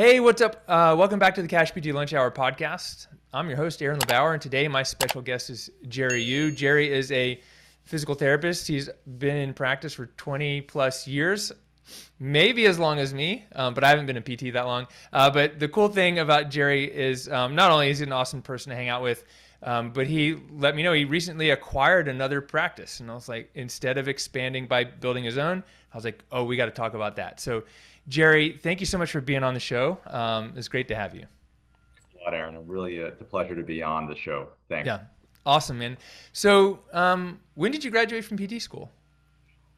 Hey, what's up? Uh, welcome back to the Cash PT Lunch Hour podcast. I'm your host, Aaron LeBauer, and today my special guest is Jerry Yoo. Jerry is a physical therapist. He's been in practice for 20 plus years, maybe as long as me, um, but I haven't been a PT that long. Uh, but the cool thing about Jerry is um, not only is he an awesome person to hang out with, um, but he let me know he recently acquired another practice. And I was like, instead of expanding by building his own, I was like, oh, we got to talk about that. So Jerry, thank you so much for being on the show. Um, it's great to have you. A lot, Aaron. Really, uh, it's a pleasure to be on the show. Thanks. Yeah, awesome, man. So, um, when did you graduate from PT school?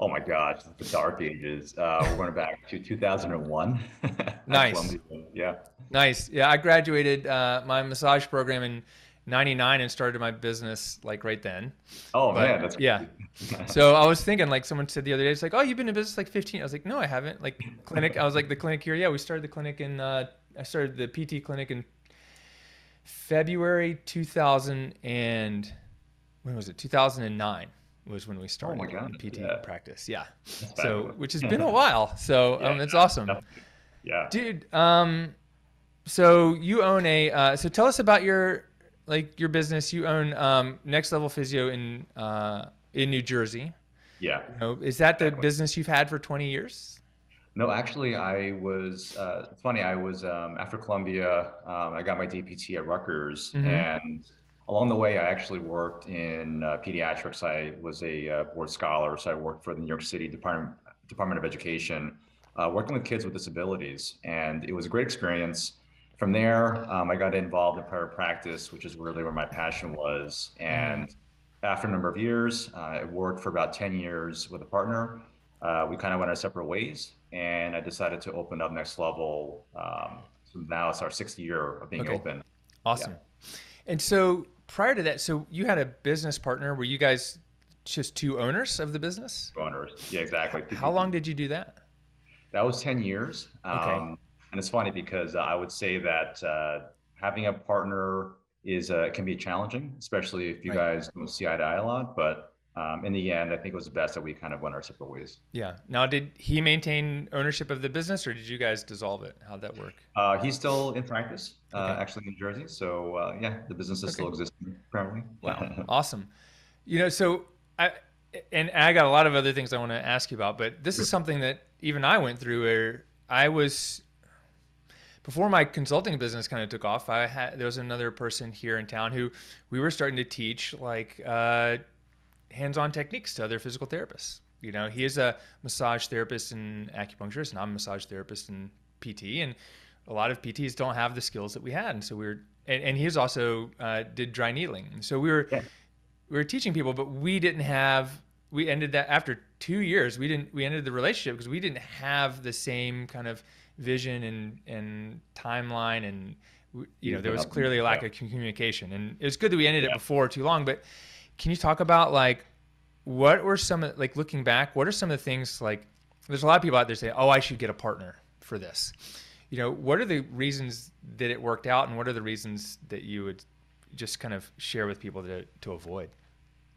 Oh my gosh, the dark ages. Uh, we're going back to 2001. nice. yeah. Nice. Yeah, I graduated uh, my massage program in 99 and started my business like right then. Oh but, man, that's yeah. so I was thinking like someone said the other day, it's like, oh, you've been in business like 15. I was like, no, I haven't. Like clinic. I was like the clinic here. Yeah, we started the clinic in. Uh, I started the PT clinic in February 2000 and when was it? 2009 was when we started oh God, PT yeah. practice. Yeah. so which has been a while. So yeah, um, it's awesome. Yeah. Dude. Um. So you own a. Uh, so tell us about your like your business, you own um, Next Level Physio in uh, in New Jersey. Yeah. You know, is that the exactly. business you've had for 20 years? No, actually, I was. Uh, it's funny. I was um, after Columbia. Um, I got my DPT at Rutgers, mm-hmm. and along the way, I actually worked in uh, pediatrics. I was a uh, board scholar, so I worked for the New York City Department Department of Education, uh, working with kids with disabilities, and it was a great experience from there, um, I got involved in private practice, which is really where my passion was. And after a number of years, uh, I worked for about 10 years with a partner. Uh, we kind of went our separate ways, and I decided to open up Next Level. Um, so now it's our sixth year of being okay. open. Awesome. Yeah. And so prior to that, so you had a business partner. Were you guys just two owners of the business? Owners, yeah, exactly. How long did you do that? That was 10 years. Okay. Um, and it's funny because uh, I would say that uh, having a partner is uh, can be challenging, especially if you right. guys don't see eye to eye a lot. But um, in the end, I think it was best that we kind of went our separate ways. Yeah. Now, did he maintain ownership of the business, or did you guys dissolve it? How'd that work? Uh, he's still in practice, uh, okay. actually in Jersey. So uh, yeah, the business is okay. still existing apparently. Wow. awesome. You know, so I and I got a lot of other things I want to ask you about, but this is something that even I went through where I was before my consulting business kind of took off, I had there was another person here in town who we were starting to teach like uh, hands-on techniques to other physical therapists. You know, he is a massage therapist and acupuncturist, and I'm a massage therapist and PT, and a lot of PTs don't have the skills that we had, and so we were. And, and he's also uh, did dry needling, so we were yeah. we were teaching people, but we didn't have. We ended that after two years. We didn't. We ended the relationship because we didn't have the same kind of vision and and timeline and you know there was clearly a lack of communication. And it was good that we ended yeah. it before too long but can you talk about like what were some of like looking back what are some of the things like there's a lot of people out there say oh i should get a partner for this. You know what are the reasons that it worked out and what are the reasons that you would just kind of share with people to, to avoid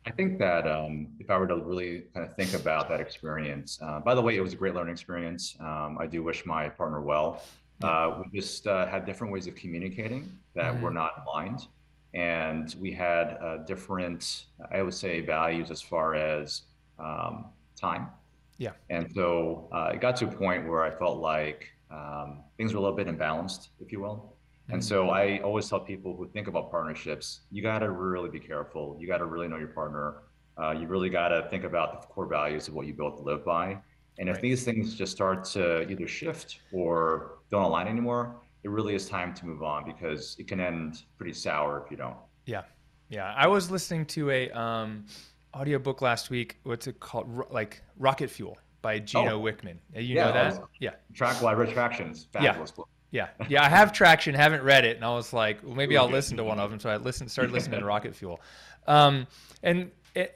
I think that um, if I were to really kind of think about that experience, uh, by the way, it was a great learning experience. Um, I do wish my partner well. Uh, we just uh, had different ways of communicating that mm-hmm. were not aligned. And we had uh, different, I would say, values as far as um, time. Yeah. And so uh, it got to a point where I felt like um, things were a little bit imbalanced, if you will. And mm-hmm. so I always tell people who think about partnerships, you got to really be careful. You got to really know your partner. Uh, you really got to think about the core values of what you both live by. And if right. these things just start to either shift or don't align anymore, it really is time to move on because it can end pretty sour if you don't. Yeah. Yeah. I was listening to a um, audiobook last week. What's it called? Like Rocket Fuel by Gino oh, Wickman. You yeah, know that? Yeah. Track why retractions. Fabulous yeah. book. Yeah, yeah, I have traction, haven't read it, and I was like, well, maybe I'll listen to one of them. So I listened, started listening to Rocket Fuel, um, and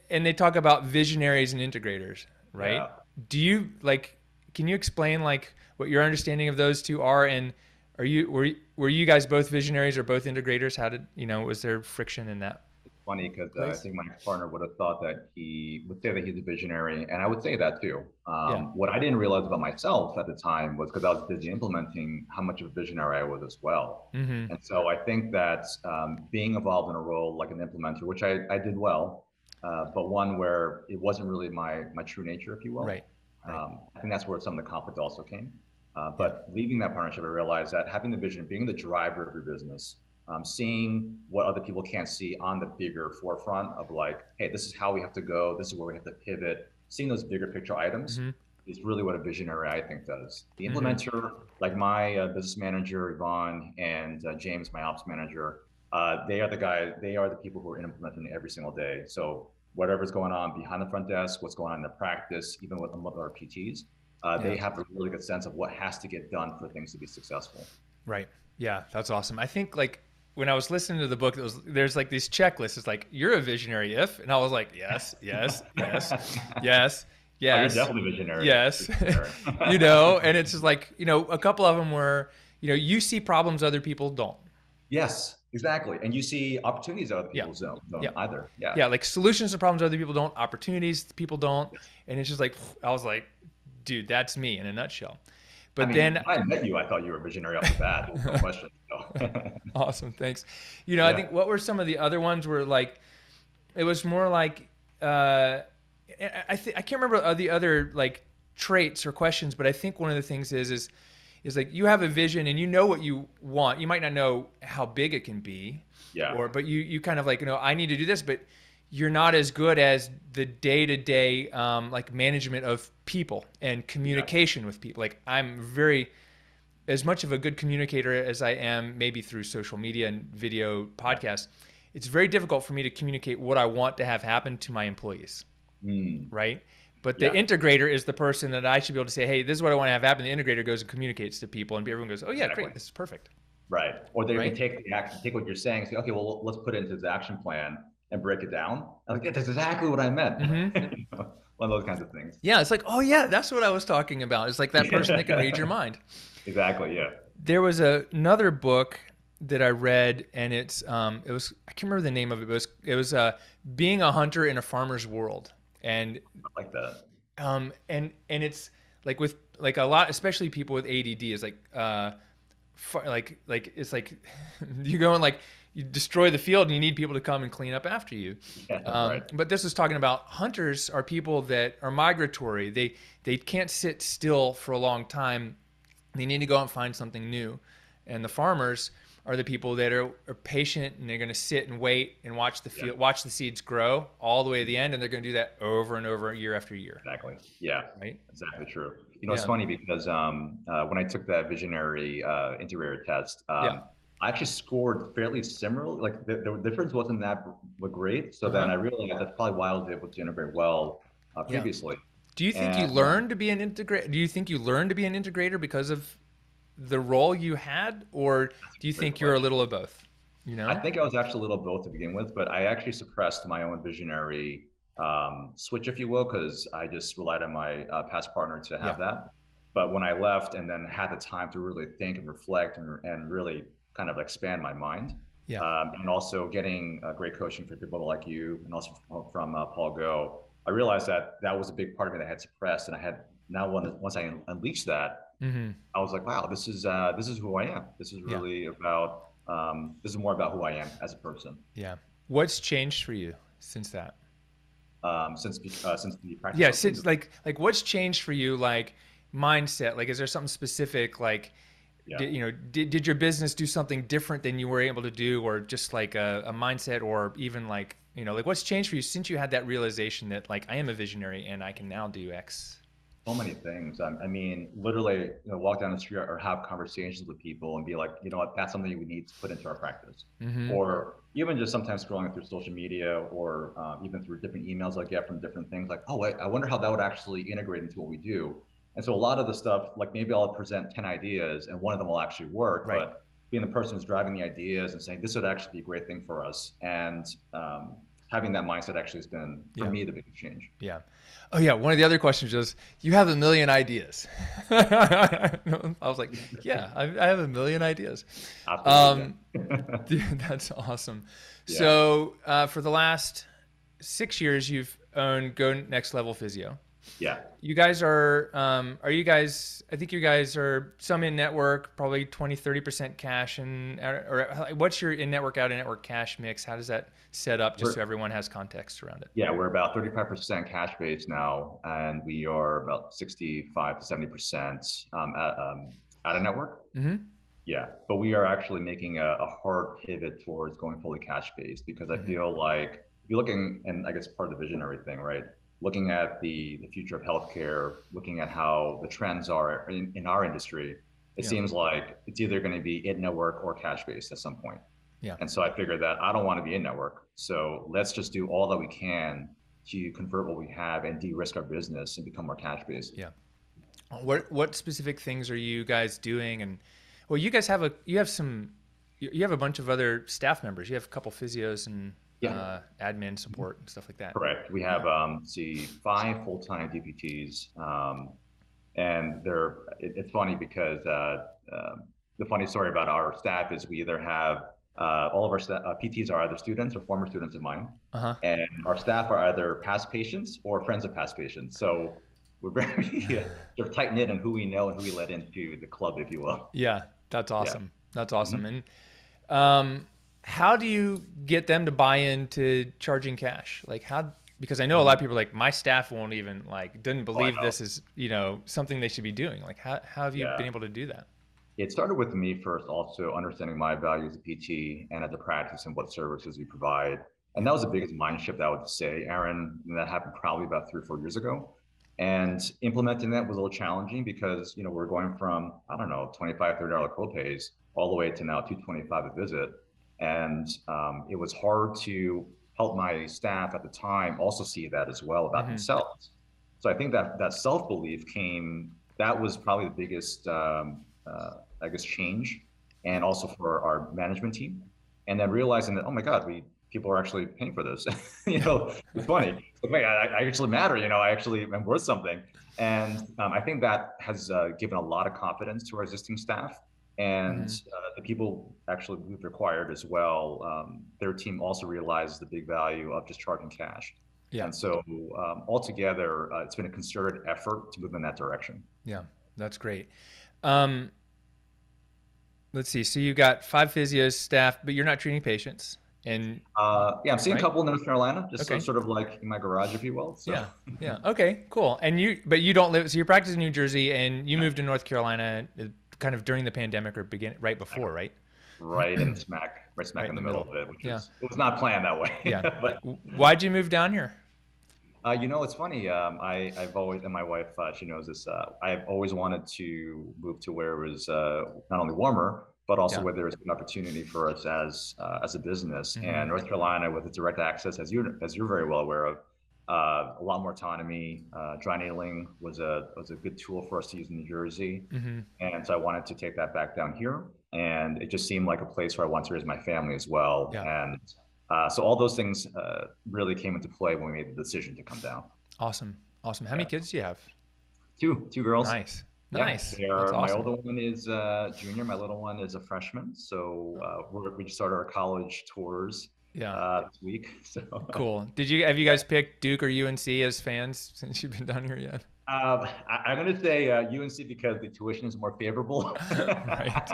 and they talk about visionaries and integrators, right? Yeah. Do you like? Can you explain like what your understanding of those two are, and are you were were you guys both visionaries or both integrators? How did you know? Was there friction in that? Funny because uh, I think my partner would have thought that he would say that he's a visionary, and I would say that too. Um, yeah. What I didn't realize about myself at the time was because I was busy implementing how much of a visionary I was as well. Mm-hmm. And so I think that um, being involved in a role like an implementer, which I, I did well, uh, but one where it wasn't really my my true nature, if you will. Right. right. Um, I think that's where some of the conflict also came. Uh, but leaving that partnership, I realized that having the vision, being the driver of your business, um, seeing what other people can't see on the bigger forefront of like, hey, this is how we have to go. This is where we have to pivot. Seeing those bigger picture items mm-hmm. is really what a visionary, I think, does. The mm-hmm. implementer, mm-hmm. like my uh, business manager, Yvonne, and uh, James, my ops manager, uh, they are the guys, they are the people who are implementing every single day. So whatever's going on behind the front desk, what's going on in the practice, even with, with our PTs, uh, yeah. they have a really good sense of what has to get done for things to be successful. Right. Yeah, that's awesome. I think like when I was listening to the book, was, there's like these checklists. It's like you're a visionary if, and I was like, yes, yes, yes, yes, yes. Oh, you're definitely visionary. Yes, you know, and it's just like you know, a couple of them were, you know, you see problems other people don't. Yes, exactly, and you see opportunities other people yeah. don't, don't yeah. either. Yeah, yeah, like solutions to problems other people don't, opportunities people don't, and it's just like I was like, dude, that's me in a nutshell. But I mean, then I met you. I thought you were visionary off the bat. No question. awesome, thanks. You know, yeah. I think what were some of the other ones? Were like, it was more like, uh, I think I can't remember the other like traits or questions, but I think one of the things is is is like you have a vision and you know what you want. You might not know how big it can be, yeah. Or but you you kind of like you know I need to do this, but you're not as good as the day-to-day um, like management of people and communication yeah. with people like i'm very as much of a good communicator as i am maybe through social media and video podcasts it's very difficult for me to communicate what i want to have happen to my employees mm. right but the yeah. integrator is the person that i should be able to say hey this is what i want to have happen the integrator goes and communicates to people and everyone goes oh yeah exactly. great this is perfect right or they right? take the action take what you're saying say okay well let's put it into the action plan and break it down. I'm like, that's exactly what I meant. Mm-hmm. One of those kinds of things. Yeah, it's like, oh yeah, that's what I was talking about. It's like that person that can read your mind. Exactly. Yeah. There was a, another book that I read, and it's um, it was I can't remember the name of it. But it was it was uh, being a hunter in a farmer's world, and I like that. Um, and and it's like with like a lot, especially people with ADD, is like uh, like like it's like you go and like you destroy the field and you need people to come and clean up after you. Yeah, um, right. But this is talking about hunters are people that are migratory. They they can't sit still for a long time. They need to go out and find something new. And the farmers are the people that are, are patient and they're going to sit and wait and watch the field, yeah. watch the seeds grow all the way to the end, and they're going to do that over and over, year after year. Exactly. Yeah. Right. Exactly true. You know, yeah. it's funny because um, uh, when I took that visionary uh, integrator test, um, yeah I actually scored fairly similar. Like the, the difference wasn't that great. So uh-huh. then I realized that's probably why I was able to integrate well uh, previously. Yeah. Do you think and, you learned to be an integrator? Do you think you learned to be an integrator because of the role you had, or do you think you're a little of both? You know, I think I was actually a little both to begin with, but I actually suppressed my own visionary um, switch, if you will, because I just relied on my uh, past partner to have yeah. that. But when I left and then had the time to really think and reflect and, and really kind of expand my mind. Yeah. Um, and also getting uh, great coaching from people like you and also from uh, Paul Go. I realized that that was a big part of me that I had suppressed, and I had now when, once I unleashed that, mm-hmm. I was like, wow, this is uh, this is who I am. This is really yeah. about um, this is more about who I am as a person. Yeah. What's changed for you since that? Um, since uh, since the practice. Yeah, since like like what's changed for you like mindset? Like, is there something specific like? Yeah. did, you know did, did your business do something different than you were able to do or just like a, a, mindset or even like you know like what's changed for you since you had that realization that like i am a visionary and i can now do x so many things. I, I mean, literally, you know, walk down the street or have conversations with people and be like, you know what, that's something we need to put into our practice. Mm-hmm. Or even just sometimes scrolling through social media or um, even through different emails I get from different things like, oh, wait, I wonder how that would actually integrate into what we do. And so a lot of the stuff, like maybe I'll present 10 ideas and one of them will actually work, right. but being the person who's driving the ideas and saying this would actually be a great thing for us. And um, having that mindset actually has been for yeah. me the biggest change. Yeah. Oh yeah. One of the other questions was, you have a million ideas. I was like, yeah, I, I have a million ideas. Um, dude, that's awesome. Yeah. So uh, for the last six years, you've owned Go Next Level Physio. Yeah. You guys are, um, are you guys, I think you guys are some in network, probably 20, 30% cash and, or, or what's your in network, out of network cash mix? How does that set up just we're, so everyone has context around it? Yeah, we're about 35% cash based now, and we are about 65 to 70% um, at, um, out of network. Mm-hmm. Yeah, but we are actually making a, a hard pivot towards going fully cash based because I mm-hmm. feel like if you're looking, and I guess part of the visionary thing, right? Looking at the, the future of healthcare, looking at how the trends are in, in our industry, it yeah. seems like it's either going to be in network or cash based at some point. Yeah. And so I figured that I don't want to be in network. So let's just do all that we can to convert what we have and de-risk our business and become more cash based. Yeah. What what specific things are you guys doing? And well, you guys have a you have some you have a bunch of other staff members. You have a couple physios and yeah. uh, admin support and stuff like that. Correct. We have um, see five full time DPTs, um, and they're it, it's funny because uh, uh, the funny story about our staff is we either have uh, all of our sta- uh, PTs are either students or former students of mine, uh-huh. and our staff are either past patients or friends of past patients. So we're very sort of tight knit in who we know and who we let into the club, if you will. Yeah, that's awesome. Yeah. That's awesome. Mm-hmm. And um, how do you get them to buy into charging cash? Like how because I know a lot of people like my staff won't even like didn't oh, believe oh, this is you know something they should be doing. Like how how have you yeah. been able to do that? It started with me first, also understanding my values as a PT and as a practice and what services we provide. And that was the biggest mind shift I would say, Aaron. And that happened probably about three or four years ago. And implementing that was a little challenging because you know we're going from I don't know 25 30 dollar copays all the way to now 225 a visit and um, it was hard to help my staff at the time also see that as well about mm-hmm. themselves. So I think that that self belief came. That was probably the biggest, um, uh, I guess, change, and also for our management team. And then realizing that, oh my God, we people are actually paying for this. you know, it's funny. Like, wait, I, I, actually matter. You know, I actually am worth something. And um, I think that has uh, given a lot of confidence to our existing staff and mm-hmm. uh, the people actually we've required as well um, their team also realizes the big value of just charging cash yeah and so um, altogether uh, it's been a concerted effort to move in that direction yeah that's great um, let's see so you got five physios staff but you're not treating patients and uh, yeah i'm seeing right? a couple in north carolina just okay. sort of like in my garage if you will so. yeah yeah okay cool and you but you don't live so you're practicing in new jersey and you moved to north carolina kind of during the pandemic or begin right before, right? Right in smack, right smack right in the middle, middle of it, which yeah. is it was not planned that way. yeah. but why'd you move down here? Uh, you know, it's funny. Um, I, I've always, and my wife, uh, she knows this. Uh, I've always wanted to move to where it was uh, not only warmer, but also yeah. where there was an opportunity for us as uh, as a business. Mm-hmm. And North Carolina, with its direct access, as you as you're very well aware of, uh, a lot more autonomy. Uh, dry needling was a was a good tool for us to use in New Jersey, mm-hmm. and so I wanted to take that back down here. And it just seemed like a place where I wanted to raise my family as well. Yeah. And uh, so all those things uh, really came into play when we made the decision to come down. Awesome, awesome. How yeah. many kids do you have? Two, two girls. Nice. Nice. Yeah, are, awesome. My older one is uh, junior. My little one is a freshman. So uh, we just started our college tours yeah uh, this week. So cool. Did you have you guys picked Duke or UNC as fans since you've been down here yet? Um, I, am going to say uh, UNC because the tuition is more favorable. right.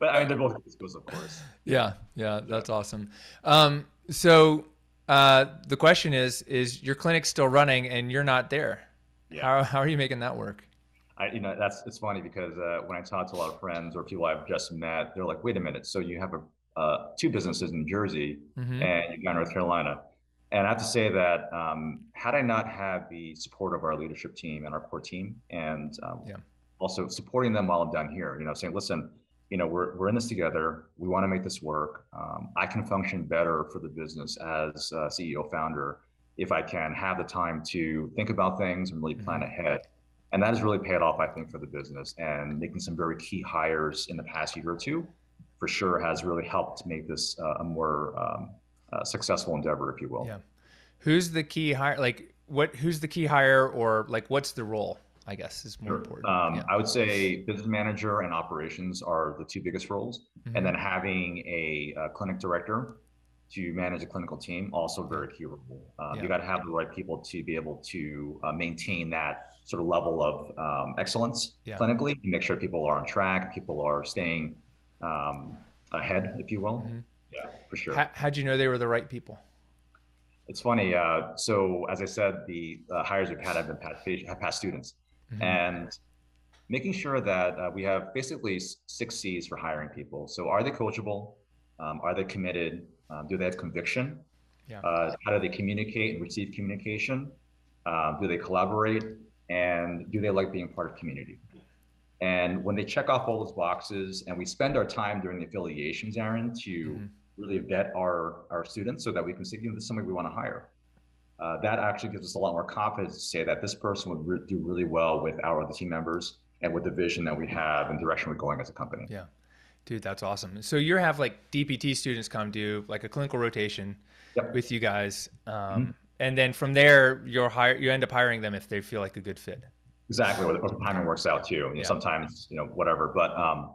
but I mean, they're both good schools, of course. Yeah, yeah, that's awesome. Um, so uh, the question is: Is your clinic still running and you're not there? Yeah. How how are you making that work? I, you know, that's it's funny because uh, when I talk to a lot of friends or people I've just met, they're like, "Wait a minute, so you have a uh, two businesses in New Jersey mm-hmm. and North Carolina. And I have to say that um, had I not had the support of our leadership team and our core team, and um, yeah. also supporting them while I'm down here, you know, saying, listen, you know, we're, we're in this together. We want to make this work. Um, I can function better for the business as CEO founder if I can have the time to think about things and really plan mm-hmm. ahead. And that has really paid off, I think, for the business. And making some very key hires in the past year or two, for sure, has really helped make this uh, a more um, uh, successful endeavor, if you will. Yeah. Who's the key hire? Like, what? Who's the key hire, or like, what's the role? I guess is more sure. important. Um, yeah. I would say business manager and operations are the two biggest roles, mm-hmm. and then having a, a, clinic director to manage a clinical team also very key role. Um, yeah. You got to have the right people to be able to uh, maintain that sort of level of um, excellence yeah. clinically, and make sure people are on track, people are staying um, ahead, if you will. Mm-hmm. Yeah, for sure. How, how'd you know they were the right people? It's funny. Uh, so as I said, the uh, hires we've had have been past, have past students mm-hmm. and making sure that uh, we have basically six C's for hiring people. So are they coachable? Um, are they committed? Um, do they have conviction? Yeah. Uh, how do they communicate and receive communication? Um, do they collaborate? And do they like being part of community? And when they check off all those boxes, and we spend our time during the affiliations, Aaron, to mm-hmm. really vet our, our students so that we can say, you know, this is somebody we want to hire uh, that actually gives us a lot more confidence to say that this person would re- do really well with our other team members and with the vision that we have and direction we're going as a company. Yeah. Dude, that's awesome. So you have like DPT students come do like a clinical rotation yep. with you guys. Um, mm-hmm. And then from there, you're hire, you end up hiring them if they feel like a good fit. Exactly. Or the timing works out too. Yeah. Sometimes, you know, whatever. But um,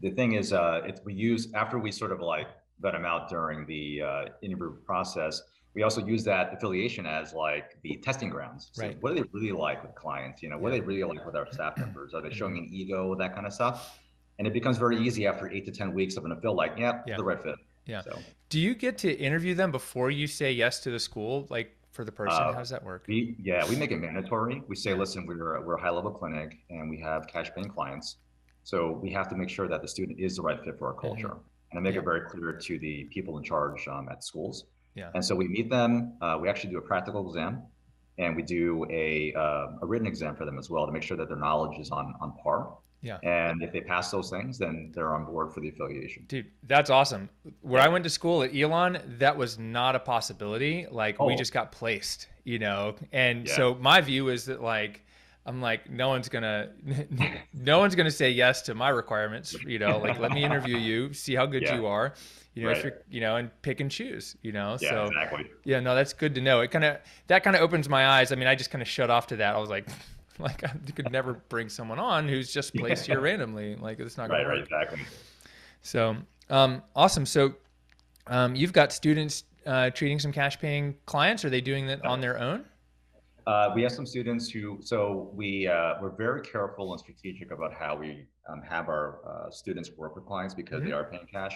the thing is, uh, it's, we use, after we sort of like vet them out during the uh, interview process, we also use that affiliation as like the testing grounds. So right. what do they really like with clients? You know, what yeah. do they really like with our staff members? Are they showing an ego, that kind of stuff? And it becomes very easy after eight to 10 weeks of to feel like, yeah, yeah. the right fit. Yeah. So, do you get to interview them before you say yes to the school? Like for the person, uh, how does that work? We, yeah, we make it mandatory. We say, listen, we're, we're a high level clinic and we have cash paying clients. So we have to make sure that the student is the right fit for our mm-hmm. culture. Mm-hmm. And I make yeah. it very clear to the people in charge um, at schools yeah. And so we meet them. Uh, we actually do a practical exam, and we do a uh, a written exam for them as well to make sure that their knowledge is on on par. Yeah. And if they pass those things, then they're on board for the affiliation. Dude, that's awesome. Where I went to school at Elon, that was not a possibility. Like oh. we just got placed, you know. And yeah. so my view is that like I'm like, no one's gonna, no one's gonna say yes to my requirements. You know, like let me interview you, see how good yeah. you are. You know, right. you know, and pick and choose. You know, yeah, so exactly. Yeah, no, that's good to know. It kind of that kind of opens my eyes. I mean, I just kind of shut off to that. I was like, like you could never bring someone on who's just placed here randomly. Like it's not right, right, exactly. So, um, awesome. So, um, you've got students uh, treating some cash paying clients. Are they doing that on their own? Uh, we have some students who, so we, uh, we're very careful and strategic about how we um, have our uh, students work with clients because mm-hmm. they are paying cash.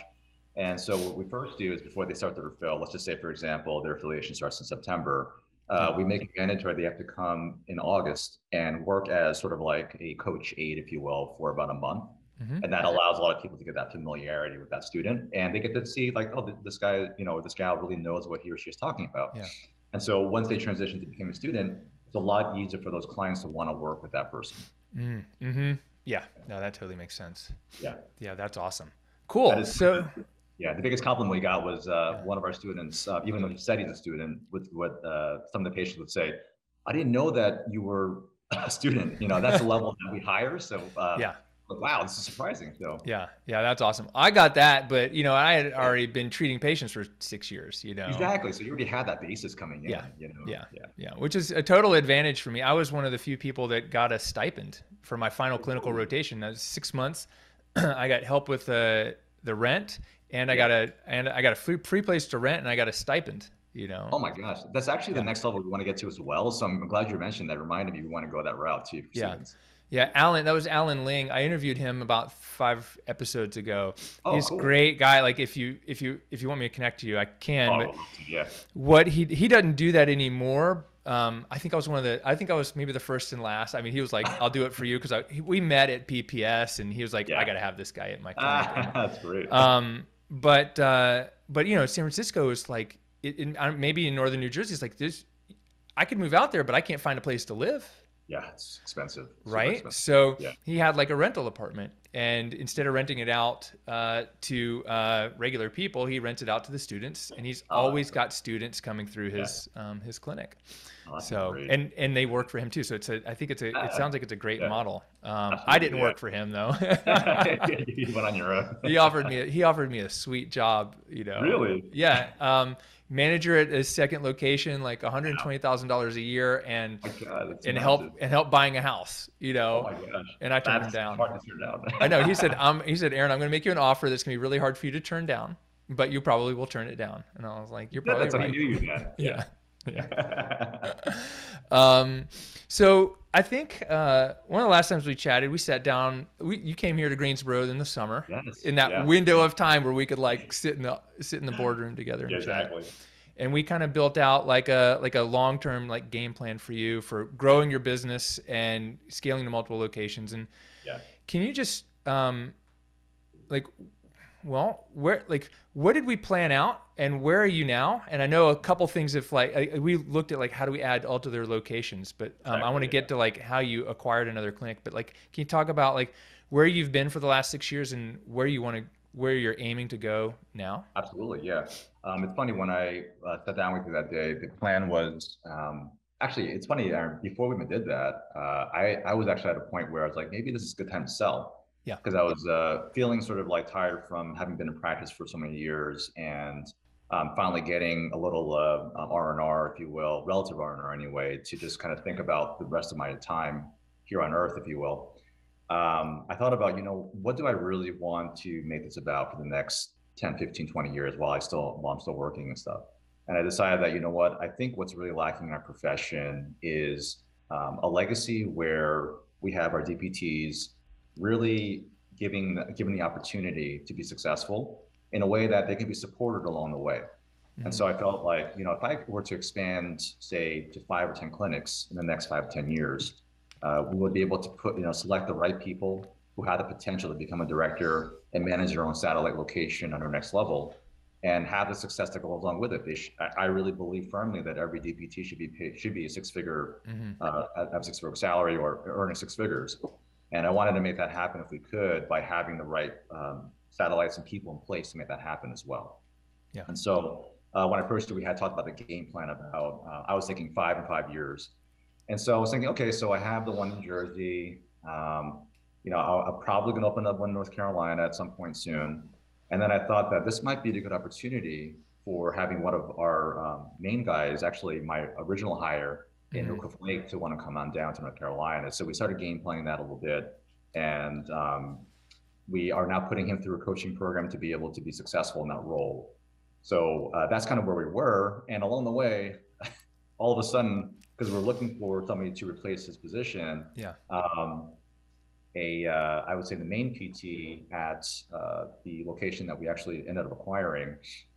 And so what we first do is before they start the refill, let's just say, for example, their affiliation starts in September. Uh, we make it mandatory they have to come in August and work as sort of like a coach aide, if you will, for about a month. Mm-hmm. And that allows a lot of people to get that familiarity with that student. And they get to see like, oh, this guy, you know, this gal really knows what he or she is talking about. Yeah. And so once they transition to become a student, it's a lot easier for those clients to want to work with that person. Mm, hmm Yeah, no, that totally makes sense. Yeah. Yeah, that's awesome. Cool. so, yeah, the biggest compliment we got was uh, one of our students, uh, even though he said he's a student, with what uh, some of the patients would say, I didn't know that you were a student. You know, that's the level that we hire. So, uh, yeah wow, this is surprising. So yeah, yeah, that's awesome. I got that, but you know, I had already been treating patients for six years. You know, exactly. So you already had that basis coming in. Yeah, you know? yeah, yeah, yeah. Which is a total advantage for me. I was one of the few people that got a stipend for my final clinical rotation. That was six months. I got help with the the rent, and I got a and I got a free, place to rent, and I got a stipend you know. Oh my gosh, that's actually the next level we want to get to as well. So I'm glad you mentioned that. Reminded me we want to go that route too. yeah. Students. Yeah, Alan, that was Alan Ling. I interviewed him about five episodes ago. Oh, He's cool. great guy. Like if you if you if you want me to connect to you, I can. Oh, but yeah. What he he doesn't do that anymore. Um, I think I was one of the. I think I was maybe the first and last. I mean, he was like, "I'll do it for you" because we met at PPS, and he was like, yeah. "I got to have this guy at my clinic." that's great. Um, but uh, but you know, San Francisco is like in, maybe in northern New Jersey, it's like this. I could move out there, but I can't find a place to live. Yeah, it's expensive. Right. Expensive. So yeah. he had like a rental apartment, and instead of renting it out uh, to uh, regular people, he rented it out to the students, and he's oh, always got students coming through his yeah. um, his clinic. Oh, so great. and and they work for him too. So it's a I think it's a it sounds like it's a great yeah. model. Um, I didn't work for him though. you went on your own. he offered me a, he offered me a sweet job. You know. Really? Yeah. Um, manager at a second location, like one hundred twenty thousand dollars a year, and oh God, and help and help buying a house. You know, oh and I turned that's him down. Turn down. I know. He said, "Um, he said, Aaron, I'm going to make you an offer that's going to be really hard for you to turn down, but you probably will turn it down." And I was like, "You're probably that's right." I knew you yeah. yeah. um, so I think uh, one of the last times we chatted, we sat down. We, you came here to Greensboro in the summer, yes, in that yeah. window of time where we could like sit in the sit in the boardroom together. And exactly. And we kind of built out like a like a long term like game plan for you for growing your business and scaling to multiple locations. And yeah. can you just um, like well where like what did we plan out and where are you now? And i know a couple things if like I, we looked at like how do we add all to their locations? But um, exactly, i want to get to like how you acquired another clinic. But like can you talk about like where you've been for the last six years and where you want to where you're aiming to go now? Absolutely yeah. Um, it's funny when i uh, sat down with you that day the plan was um, actually it's funny Aaron, before we even did that uh, I, I was actually at a point where i was like maybe this is a good time to sell. Yeah. Because I was uh, feeling sort of like tired from having been in practice for so many years and um, finally getting a little uh, um, R and R, if you will, relative R and R anyway, to just kind of think about the rest of my time here on Earth, if you will. Um, I thought about, you know, what do I really want to make this about for the next 10, 15, 20 years while I still while I'm still working and stuff. And I decided that, you know what, I think what's really lacking in our profession is um, a legacy where we have our DPTs really giving giving the opportunity to be successful in a way that they can be supported along the way. Mm-hmm. And so I felt like, you know, if I were to expand, say, to five or 10 clinics in the next five, 10 years, uh, we would be able to put, you know, select the right people who have the potential to become a director and manage their own satellite location on their next level and have the success that goes along with it. They sh- I really believe firmly that every DPT should be paid, should be a six figure, mm-hmm. uh, have six figure salary or earning six figures. And I wanted to make that happen if we could by having the right um, satellites and people in place to make that happen as well. Yeah. And so uh, when I first we had talked about the game plan about, uh, I was thinking five and five years. And so I was thinking, okay, so I have the one in Jersey. Um, you know, i am probably going to open up one in North Carolina at some point soon. And then I thought that this might be a good opportunity for having one of our um, main guys, actually my original hire, in mm-hmm. Cliff Lake to want to come on down to North Carolina. So we started game playing that a little bit, and um, we are now putting him through a coaching program to be able to be successful in that role. So uh, that's kind of where we were, and along the way, all of a sudden, because we're looking for somebody to replace his position, yeah. Um, a, uh, I would say the main PT at uh, the location that we actually ended up acquiring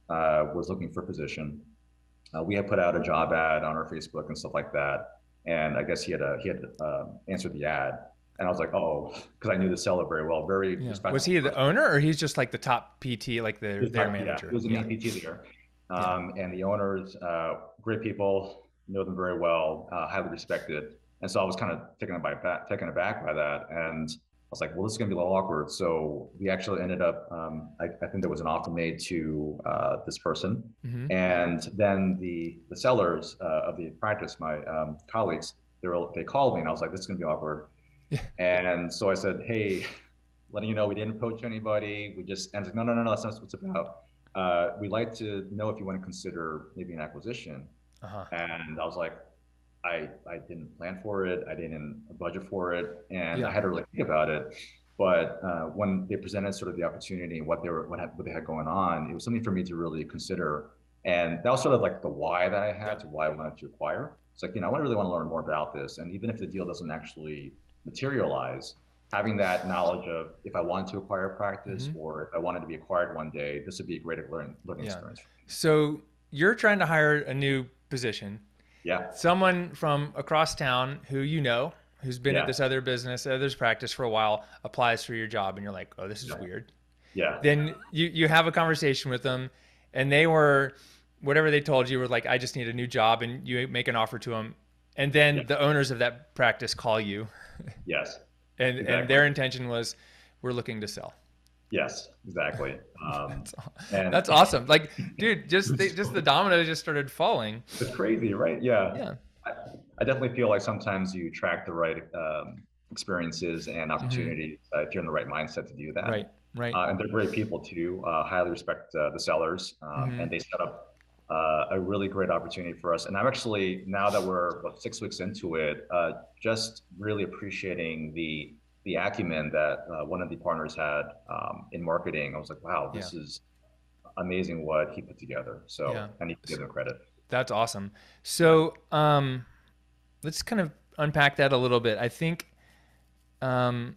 uh, was looking for a position uh, we had put out a job ad on our Facebook and stuff like that, and I guess he had a, he had uh, answered the ad, and I was like, oh, because I knew the seller very well, very yeah. Was he the owner, or he's just like the top PT, like the, their top, manager? Yeah, he was the main yeah. PT there, um, and the owners, uh, great people, know them very well, uh, highly respected, and so I was kind of taken aback, taken aback by that, and I was like, well, this is going to be a little awkward. So we actually ended up, um, I, I, think there was an offer made to uh, this person. Mm-hmm. And then the the sellers uh, of the practice, my um, colleagues, they, were, they called me and I was like, this is going to be awkward. Yeah. And so I said, hey, letting you know we didn't poach anybody. We just, and like, no, no, no, no, that's not what it's about. Uh, we'd like to know if you want to consider maybe an acquisition. Uh-huh. And I was like, I I didn't plan for it. I didn't budget for it, and yeah. I had to really think about it. But uh, when they presented sort of the opportunity and what they were what, had, what they had going on, it was something for me to really consider. And that was sort of like the why that I had to why I wanted to acquire. It's like you know I really want to learn more about this, and even if the deal doesn't actually materialize, having that knowledge of if I wanted to acquire a practice mm-hmm. or if I wanted to be acquired one day, this would be a great learning learning yeah. experience. So you're trying to hire a new position yeah. Someone from across town who you know, who's been yeah. at this other business, other's practice for a while, applies for your job, and you're like, oh, this is yeah. weird. Yeah. Then you you have a conversation with them, and they were whatever they told you were like, I just need a new job, and you make an offer to them, and then Yeah. the owners of that practice call you, Yes. and and their intention was, we're looking to sell. Yes. Exactly. Um, That's, and that's awesome. Like, dude, just the, just the dominoes just started falling. It's crazy, right? Yeah. Yeah. I, I definitely feel like sometimes you track the right um, experiences and opportunities uh, if you're in the right mindset to do that. Mm-hmm. Right. Right. Uh, and they're great people too. Uh, highly respect uh, the sellers, um, Mhm. and they set up uh, a really great opportunity for us. And I'm actually now that we're about six weeks into it, uh, just really appreciating the the acumen that uh, one of the partners had um, in marketing. I was like, wow, this is amazing what he put together. So Yeah. I need to give him credit. That's awesome. So, um, let's kind of unpack that a little bit. I think, um,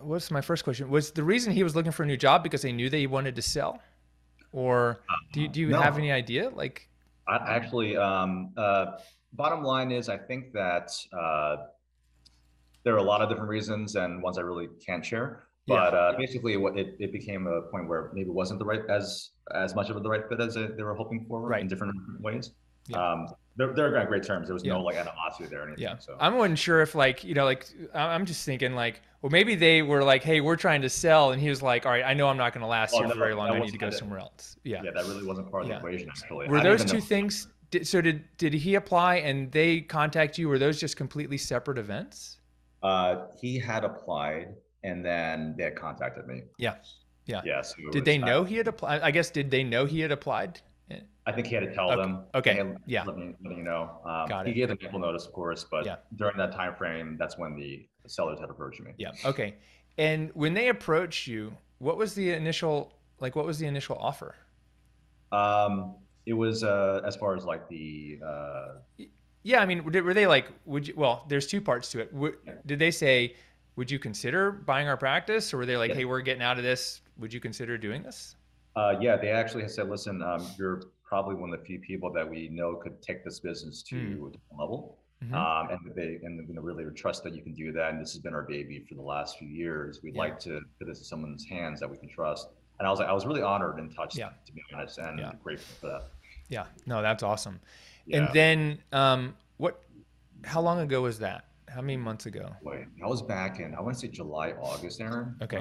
what's my first question? Was the reason he was looking for a new job because they knew that he wanted to sell, or do you, do you No. have any idea? Like, I actually, um, uh, bottom line is, I think that uh, there are a lot of different reasons and ones I really can't share. Yeah. But uh, basically, what it, it became a point where maybe it wasn't the right as as much of the right fit as they they were hoping for Right. in different ways. Yeah. Um, they're they're on great terms. There was Yeah. no like animosity there or anything. yeah, So I wasn't sure if like you know like I'm just thinking like well maybe they were like hey we're trying to sell and he was like all right I know I'm not going to last Oh, here for very long I need to go it. somewhere else. Yeah. yeah, that really wasn't part of Yeah. the equation actually. Were I those two know- things? Did, so did did he apply and they contact you? Were those just completely separate events? Uh, he had applied and then they had contacted me. Yeah. Yeah. Yeah. So Did they know he had applied? I guess did they know he had applied? I think he had to tell Okay, them. okay, "Hey, yeah. Let me, let me know. Um, Got he gave them ample notice, of course, but Yeah. during that time frame, that's when the sellers had approached me. Yeah. Okay. And when they approached you, what was the initial like? What was the initial offer? Um, it was uh, as far as like the uh, Yeah, I mean, were they- were they like, would you? Well, there's two parts to it. Would, did they say, would you consider buying our practice, or were they like, Yeah. hey, we're getting out of this. Would you consider doing this? Uh, yeah, they actually said, listen, um, you're probably one of the few people that we know could take this business to Hmm. a different level. Mhm. Um, and they and you know really trust that you can do that. And this has been our baby for the last few years. We'd Yeah. like to put this in someone's hands that we can trust. And I was like, I was really honored and touched, Yeah. to be honest, and Yeah. grateful for that. Yeah. No, that's awesome. And then, um, what? How long ago was that? How many months ago? Wait, I was back in I want to say July, August, Aaron. Okay.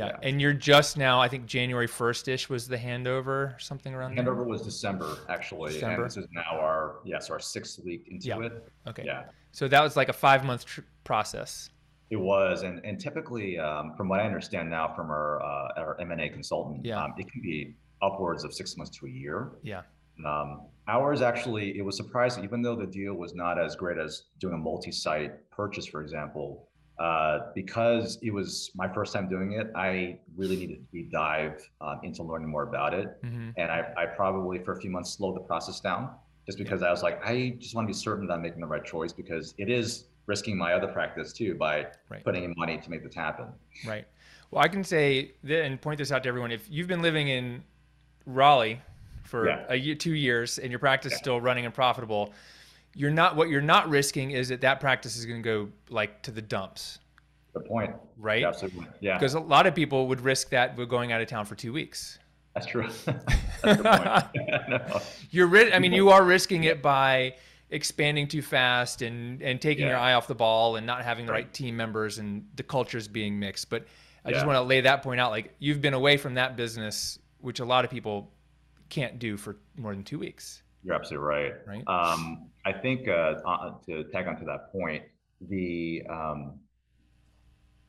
Around that time. Yeah. Yeah. And you're just now, I think January 1st ish was the handover, something around there. Handover was December actually, December. and this is now our yes our sixth week into Yeah. it. Okay. Yeah, So that was like a five month tr- process. it was, and and typically, um, from what I understand now from our uh, our M and A consultant, Yeah. um, it can be upwards of six months to a year. Yeah. Um, ours actually, it was surprising, even though the deal was not as great as doing a multi-site purchase, for example, uh, because it was my first time doing it. I really needed to deep dive um, into learning more about it, hmm and I, I probably for a few months slowed the process down, just because I was like, I just want to be certain that I'm making the right choice because it is risking my other practice too by Right. putting in money to make this happen. Right. Well, I can say that and point this out to everyone. If you've been living in Raleigh for Yeah. a year, two years, and your practice is still running and profitable, you're not. What you're not risking is that that practice is going to go like to the dumps, The point. right? Absolutely. Yeah, Because a lot of people would risk that we're going out of town for two weeks. that's true. that's point. No. You're. Ri- I mean, you are risking it by expanding too fast and and taking your eye off the ball and not having the Right. right team members and the cultures being mixed. But I just want to lay that point out. Like you've been away from that business, which a lot of people can't do for more than two weeks. You're absolutely right. Right. Um, I think uh, uh, to tag on to that point, the um,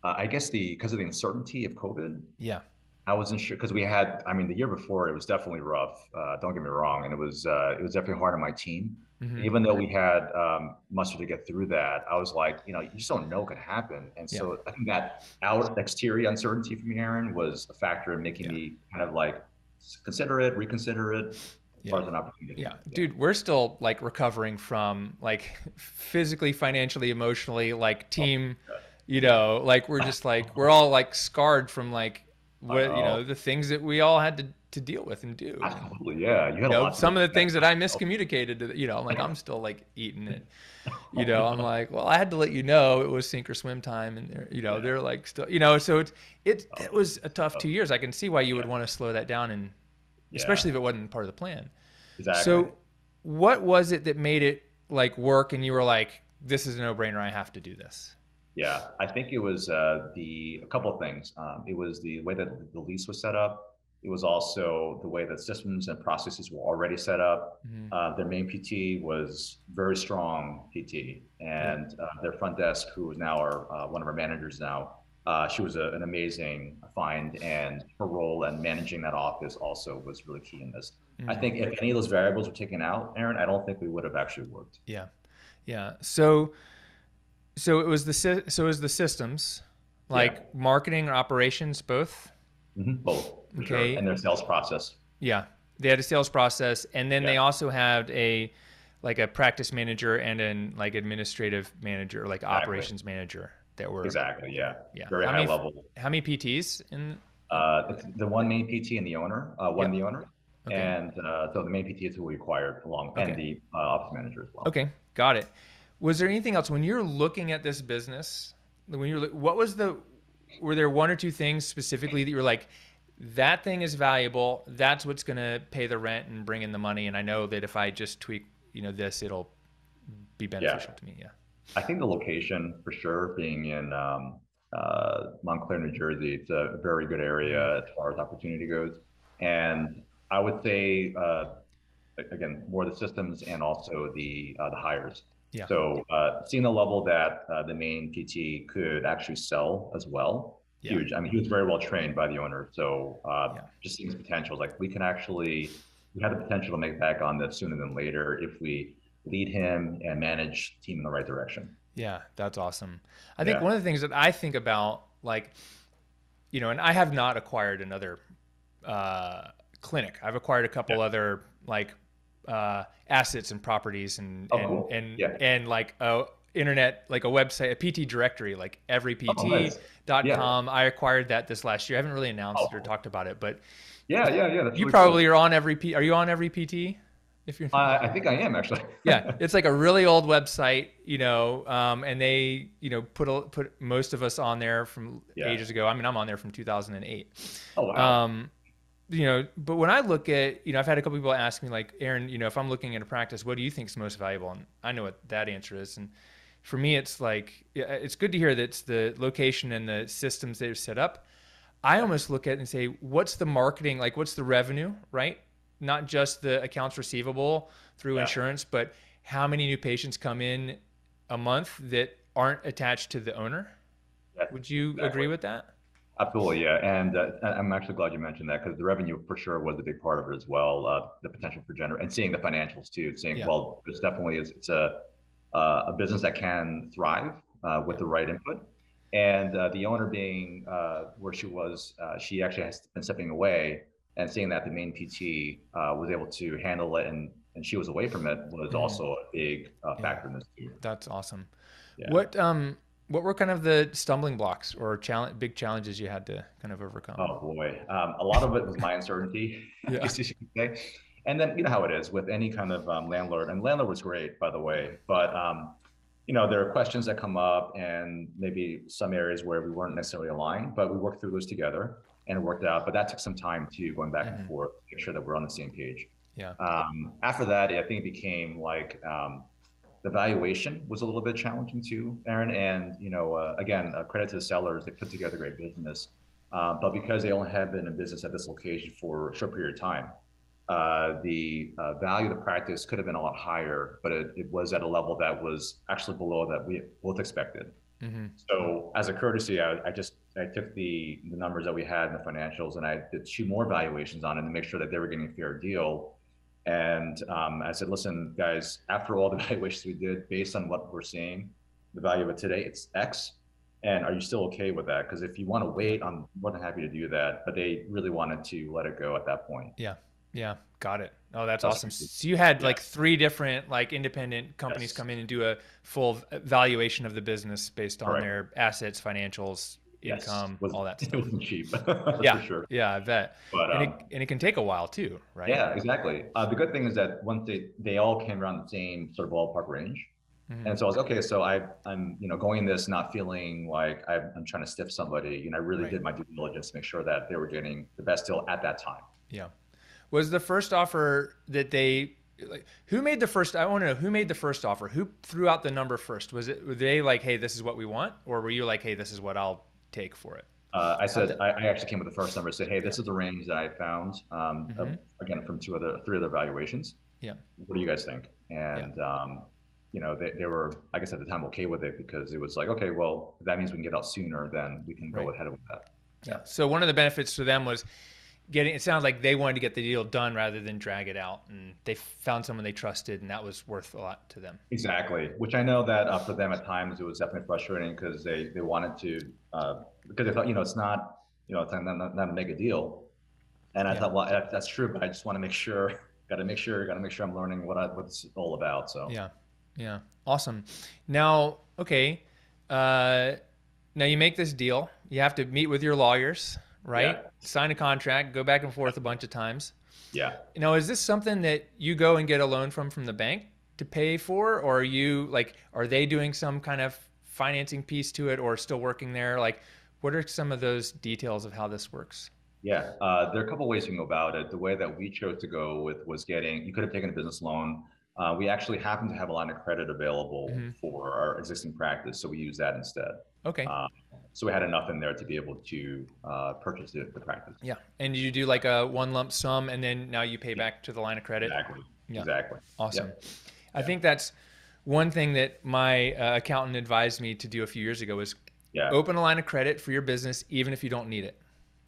uh, I guess the because of the uncertainty of COVID, Yeah. I wasn't sure because we had. I mean, the year before it was definitely rough. Uh, don't get me wrong, and it was uh, it was definitely hard on my team. Mhm. Even though we had um, muster to get through that, I was like, you know, you just don't know what could happen. And so I think that out exterior uncertainty from me, Aaron, was a factor in making Yeah. me kind of like consider it, reconsider it, far Yeah. as an opportunity. Yeah, dude, we're still like recovering from like physically, financially, emotionally, like oh, team, you know, like we're just like we're all like scarred from like what you know the things that we all had to to deal with and do. Absolutely, yeah. You had You a know, lot. some of the things that I oh. miscommunicated, to, the- you know, I'm like I'm still like eating it. You know, I'm like, well, I had to let you know it was sink or swim time, and they're, you know, Yeah. they're like still, you know, so it's it oh. it was a tough two years. I can see why you would want to slow that down and Yeah. especially if it wasn't part of the plan. Exactly. So, what was it that made it like work, and you were like, "This is a no-brainer. I have to do this." Yeah, I think it was uh, the a couple of things. Um, it was the way that the lease was set up. It was also the way that systems and processes were already set up. Mhm. Uh, their main PT was very strong PT, and uh, their front desk, who is now our uh, one of our managers now, uh, she was a, an amazing find, and her role and managing that office also was really key in this. I Mhm. think if any of those variables were taken out, Aaron, I don't think we would have actually worked. Yeah, yeah. So, so it was the so it was the systems, like marketing or operations, both. Mhm, Both, for sure. Okay. and their sales process. Yeah, they had a sales process, and then they also had a like a practice manager and an like administrative manager, like operations manager that were Exactly. Yeah. Yeah. Very How high many- level. How many PTs in? Uh, the, the one main PT and the owner, uh, one Yeah. the owner, Okay. and uh, so the main PT is who we acquired along, and the uh, office manager as well. Okay, got it. Was there anything else when you're looking at this business? When you're, what was the? Were there one or two things specifically that you were like, that thing is valuable. That's what's going to pay the rent and bring in the money. And I know that if I just tweak, you know, this, it'll be beneficial to me. Yeah. I think the location for sure, being in um, uh, Montclair, New Jersey, it's a very good area as far as opportunity goes. And I would say, uh, again, more the systems and also the uh, the hires. Yeah. So uh, seeing the level that uh, the main PT could actually sell as well, Yeah. huge. I mean, he was very well trained by the owner. So uh, Yeah. just seeing his potential, like we can actually, we have the potential to make back on this sooner than later if we lead him and manage the team in the right direction. Yeah, that's awesome. I think Yeah. one of the things that I think about, like, you know, and I have not acquired another uh, clinic. I've acquired a couple Yeah. other like uh, assets and properties and Oh, and cool. and, Yeah. and like a internet, like a website, a PT directory, like Oh, everypt.com. nice. I acquired that this last year. I haven't really announced Oh, it or talked about it, but Yeah, yeah, yeah. That's you really probably cool. are on every P. Are you on every PT? If you're Uh, I think I am actually. yeah, it's like a really old website, you know, um, and they, you know, put a, put most of us on there from Yeah. ages ago. I mean, I'm on there from 2008. oh wow. Um, you know, but when I look at, you know, I've had a couple people ask me, like, Aaron, you know, if I'm looking at a practice, what do you think is most valuable? And I know what that answer is. And for me, it's like, it's good to hear that it's the location and the systems they've set up. I almost look at it and say, what's the marketing? Like, what's the revenue, right? Not just the accounts receivable through Yeah. insurance, but how many new patients come in a month that aren't attached to the owner? Yeah, Would you exactly. agree with that? Absolutely, yeah. And uh, I'm actually glad you mentioned that because the revenue for sure was a big part of it as well. Uh, the potential for generate and seeing the financials too, seeing Yeah. well, this definitely is it's a uh, a business that can thrive uh, with the right input. And uh, the owner being uh, where she was, uh, she actually has been stepping away and seeing that the main PT uh, was able to handle it and and she was away from it was Mhm. also a big uh, Yeah. factor in this too. That's awesome. Yeah. What um what were kind of the stumbling blocks or challenge big challenges you had to kind of overcome? Oh boy, um, a lot of it was my uncertainty, Yeah. guess you could say. And then you know how it is with any kind of um, landlord, and landlord was great, by the way. But um, you know there are questions that come up, and maybe some areas where we weren't necessarily aligned, but we worked through those together and it worked out. But that took some time too, going back Mhm. and forth, to make sure that we're on the same page. Yeah. Um, after that, I think it became like um, the valuation was a little bit challenging too, Aaron. And you know, uh, again, uh, credit to the sellers; they put together great business. Uh, but because they only had been in business at this location for a short period of time, uh, the uh, value of the practice could have been a lot higher, but it, it was at a level that was actually below that we both expected. Hmm So as a courtesy, I, I just I took the the numbers that we had in the financials and I did two more valuations on it to make sure that they were getting a fair deal. And um, I said, listen, guys, after all the valuations we did, based on what we're seeing, the value of it today, it's X. And are you still okay with that? Because if you want to wait, I'm more than happy to do that. But they really wanted to let it go at that point. Yeah, got it. Oh, that's awesome. So you had yeah. like three different like independent companies Yes. come in and do a full valuation of the business based on Correct. their assets, financials, Yes. income, Was- all that It stuff. wasn't cheap, Yeah. for sure. Yeah, I bet. But and, um, it, and it can take a while too, right? Yeah, exactly. Uh, the good thing is that once they they all came around the same sort of ballpark range, Mhm. and so I was okay. So I I'm you know going this not feeling like I'm, I'm trying to stiff somebody. You know, I really Right. did my due diligence to make sure that they were getting the best deal at that time. Yeah. Was the first offer that they like who made the first? I want to know who made the first offer. Who threw out the number first? Was it were they like, hey, this is what we want, or were you like, hey, this is what I'll take for it? Uh, I said I, I actually came with the first number. Said, hey, this is the range that I found. Um, Mm-hmm. uh, again, from two other, three other valuations. Yeah. What do you guys think? And um, you know, they, they were, I guess at the time, okay with it because it was like, okay, well, if that means we can get out sooner, then we can go ahead with that. Yeah. So one of the benefits to them was getting. It sounds like they wanted to get the deal done rather than drag it out, and they found someone they trusted, and that was worth a lot to them. Exactly. Which I know that uh, for them at times it was definitely frustrating because they they wanted to uh, because they thought you know it's not you know it's not, not, not a mega deal, and I Yeah. thought well that, that's true, but I just want to make sure, got to make sure, got to make sure I'm learning what I, what it's all about. So Yeah. Yeah. Awesome. Now, okay. Uh, now you make this deal. You have to meet with your lawyers, right? Yeah. Sign a contract, go back and forth a bunch of times. yeah. Now, is this something that you go and get a loan from from the bank to pay for, or are you like, are they doing some kind of financing piece to it, or still working there? Like, what are some of those details of how this works? Yeah, uh, there are a couple ways you can go about it. The way that we chose to go with was getting, you could have taken a business loan. Uh, we actually happen to have a line of credit available Mhm. for our existing practice, so we use that instead. Okay. Uh, so we had enough in there to be able to uh, purchase the, the practice. yeah. And you do like a one lump sum, and then now you pay back to the line of credit. Exactly. Yeah. Exactly. Awesome. I think that's one thing that my uh, accountant advised me to do a few years ago was Yeah. open a line of credit for your business even if you don't need it.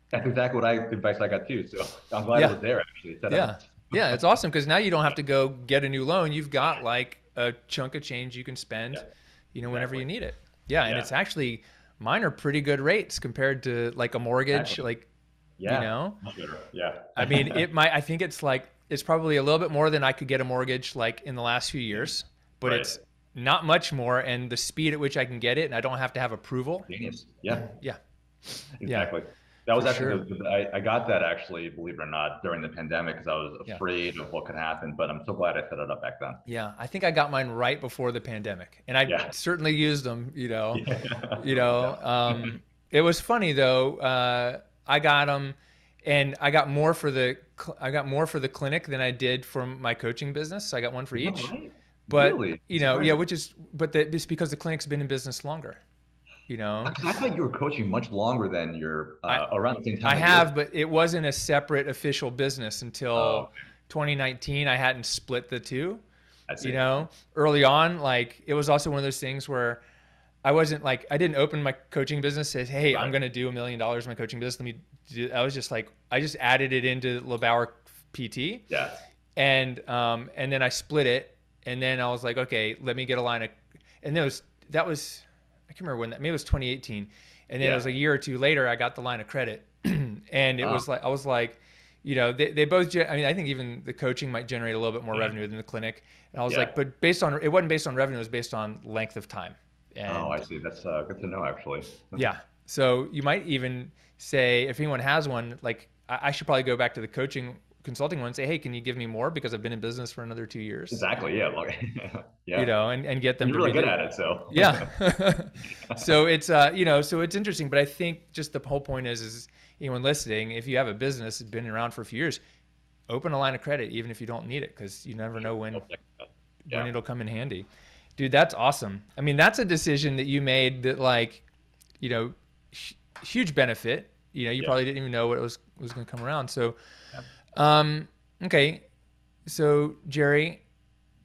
That's exactly what I advice I got too. So I'm glad Yeah. it was there actually. Yeah. Yeah, it's awesome because now you don't have to go get a new loan. You've got like a chunk of change you can spend, Yeah. you know, whenever Exactly. you need it. Yeah, and it's actually mine are pretty good rates compared to like a mortgage. Like, yeah. you know. Yeah. I mean, it might. I think it's like it's probably a little bit more than I could get a mortgage like in the last few years, but Right. it's not much more. And the speed at which I can get it, and I don't have to have approval. Genius. Yeah. Yeah. Exactly. That was For actually, the- I, I got that actually, believe it or not, during the pandemic because I was Yeah. afraid of what could happen, but I'm so glad I set it up back then. Yeah, I think I got mine right before the pandemic, and I Yeah. certainly used them. You know, Yeah. you know. Um, it was funny though. Uh, I got them, and I got more for the I got more for the clinic than I did for my coaching business. So I got one for each. Right? But Really? you know, yeah, which is but that it's because the clinic's been in business longer. You know, I thought you were coaching much longer than your, uh, I- around the same time. I have, but it wasn't a separate official business until Oh, okay. 2019. I hadn't split the two. I see. you know early on like it was also one of those things where i wasn't like i didn't open my coaching business say hey i'm going to do a million dollars in my coaching business let me do i was just like i just added it into lebauer pt Yeah. and um and then i split it and then i was like okay let me get a line of and was that was i can't remember when that maybe it was 2018 and then Yeah. it was a year or two later i got the line of credit and it Oh. was like i was like you know they, they both i mean i think even the coaching might generate a little bit more Yeah. revenue than the clinic and i was Yeah. like but based on it wasn't based on revenue it was based on length of time and Oh, I see. That's uh, good to know, actually. yeah so you might even say if anyone has one like i, I should probably go back to the coaching consulting one and say hey can you give me more because i've been in business for another two years Exactly. Yeah. Yeah. you know and, and get them You're to really good at it. So. yeah so it's uh you know so it's interesting but i think just the whole point is is anyone listening if you have a business that's been around for a few years open a line of credit even if you don't need it because you never know when Yeah. when it'll come in handy dude that's awesome i mean that's a decision that you made that like you know huge benefit you know you Yeah. probably didn't even know what was was going to come around so um okay so jerry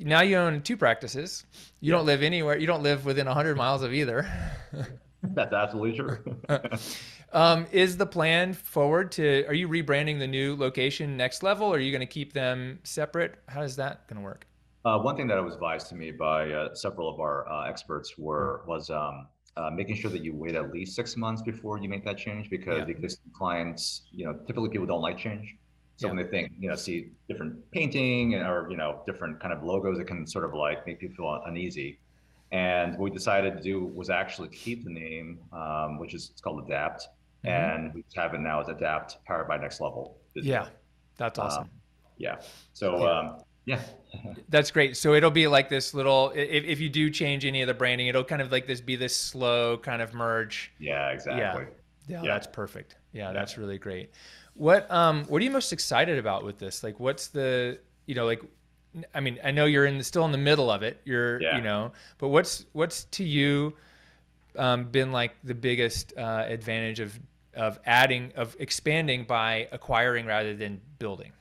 now you own two practices you don't live anywhere you don't live within 100 miles of either That's absolutely true. um, is the plan forward to are you rebranding the new location next level or are you going to keep them separate how is that going to work Uh, one thing that was advised to me by uh, several of our uh, experts were was um, uh, making sure that you wait at least six months before you make that change because Yeah. the existing clients, you know, typically people don't like change. So when they think, you know, see different painting and, or you know different kind of logos, it can sort of like make people feel uneasy. And what we decided to do was actually keep the name, um, which is it's called Adapt, Mhm. and we have it now as Adapt, powered by Next Level. yeah that's Um, awesome yeah. So Yeah. um, yeah. That's great. So it'll be like this little. If, if you do change any of the branding, it'll kind of like this be this slow kind of merge. Yeah, exactly. Yeah, yeah, that's perfect. Yeah, yeah, that's really great. What um what are you most excited about with this? Like what's the you know like I mean, I know you're in the, still in the middle of it. You're yeah. you know, but what's what's to you um, been like the biggest uh, advantage of of adding of expanding by acquiring rather than building?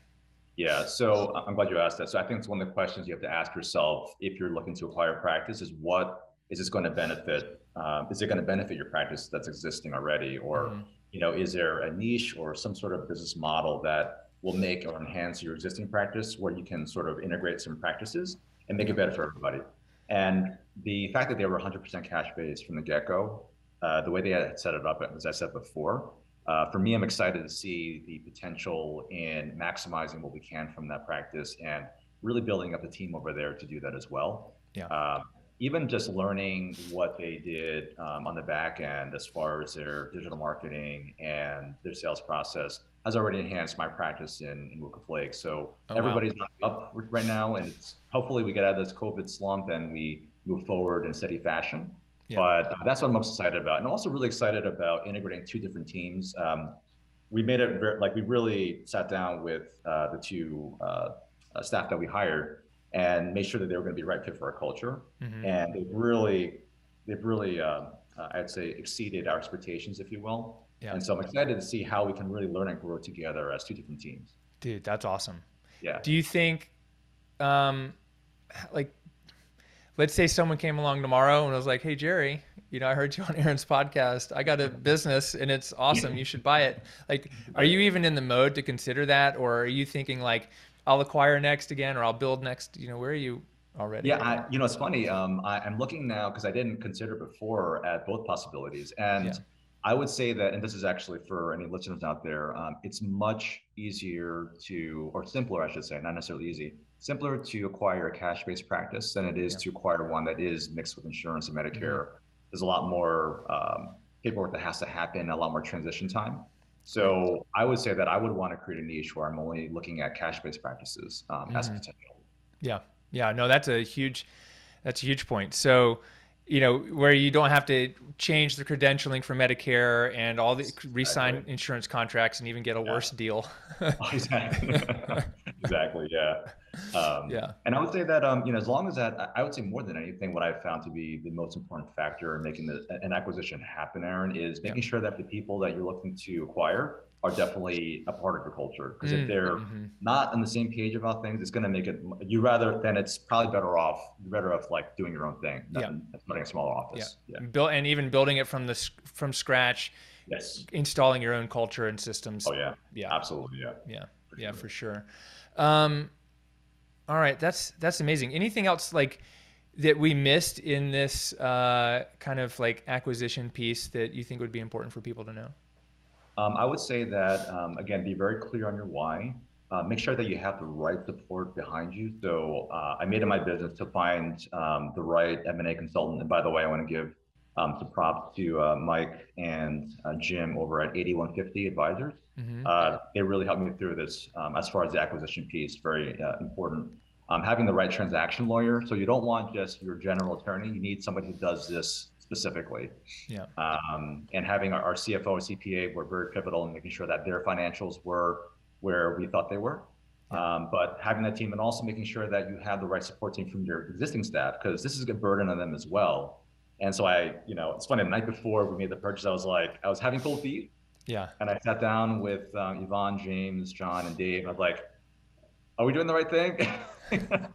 Yeah, so I'm glad you asked that. So I think it's one of the questions you have to ask yourself if you're looking to acquire practice is what is this going to benefit? Um, is it going to benefit your practice that's existing already, or mm-hmm. You know, is there a niche or some sort of business model that will make or enhance your existing practice where you can sort of integrate some practices and make it better for everybody? And the fact that they were 100% cash based from the get go, uh, the way they had set it up, as I said before, uh, for me, I'm excited to see the potential in maximizing what we can from that practice and really building up a team over there to do that as well. Yeah. Uh, even just learning what they did um, on the back end as far as their digital marketing and their sales process has already enhanced my practice in, in Woodcliff Lake. So oh, everybody's wow. up right now, and hopefully we get out of this COVID slump and we move forward in steady fashion. Yeah. But uh, that's what I'm most excited about. And I'm also really excited about integrating two different teams. Um, we made it very, like we really sat down with uh, the two uh, uh staff that we hired and made sure that they were going to be right fit for our culture. Mm-hmm. And they've really, they've really, uh, I'd say, exceeded our expectations, if you will. Yeah. And so I'm excited to see how we can really learn and grow together as two different teams. Dude, that's awesome. Yeah. Do you think, um, like let's say someone came along tomorrow and was like, "Hey Jerry, you know, I heard you on Aaron's podcast. I got a business and it's awesome. You should buy it." Like, are you even in the mode to consider that, or are you thinking like, "I'll acquire next again, or I'll build next"? You know, where are you already? Yeah, I, you know, it's funny. Um, I, am looking now because I didn't consider before at both possibilities, and. Yeah. I would say that, and this is actually for any listeners out there, um, it's much easier to, or simpler, I should say, not necessarily easy, simpler to acquire a cash-based practice than it is yeah. to acquire one that is mixed with insurance and Medicare. Mm-hmm. There's a lot more um, paperwork that has to happen, a lot more transition time. So I would say that I would want to create a niche where I'm only looking at cash-based practices um, mm-hmm. as potential. Yeah, yeah, no, that's a huge, that's a huge point. So you know, where you don't have to change the credentialing for Medicare and all the resign exactly. insurance contracts and even get a yeah. worse deal. exactly. exactly. Yeah. Um, yeah. And I would say that, um, you know, as long as that, I would say more than anything, what I've found to be the most important factor in making the, an acquisition happen, Aaron, is making yeah. sure that the people that you're looking to acquire are definitely a part of your culture. Because mm, if they're mm-hmm. not on the same page about things, it's going to make it. You rather then it's probably better off. better off like doing your own thing. Yeah. Running a smaller office. Yeah. yeah. Build and even building it from the from scratch. Yes. Installing your own culture and systems. Oh yeah. Yeah. Absolutely. Yeah. Yeah. For yeah. Sure. For sure. Um, all right. That's that's amazing. Anything else like? that we missed in this uh, kind of like acquisition piece that you think would be important for people to know? Um, I would say that, um, again, be very clear on your why. Uh, make sure that you have the right support behind you. So uh, I made it my business to find um, the right M&A consultant. And by the way, I want to give um, some props to uh, Mike and uh, Jim over at 8150 Advisors. Mm-hmm. Uh, they really helped me through this um, as far as the acquisition piece, very uh, important. Um, having the right transaction lawyer. So you don't want just your general attorney. You need somebody who does this specifically. Yeah. Um, and having our, our CFO and CPA were very pivotal in making sure that their financials were where we thought they were. Um, but having that team and also making sure that you have the right support team from your existing staff, because this is a burden on them as well. And so I, you know, it's funny. The night before we made the purchase, I was like, I was having cold feet. Yeah. And I sat down with um, Yvonne, James, John, and Dave. I was like, "Are we doing the right thing?"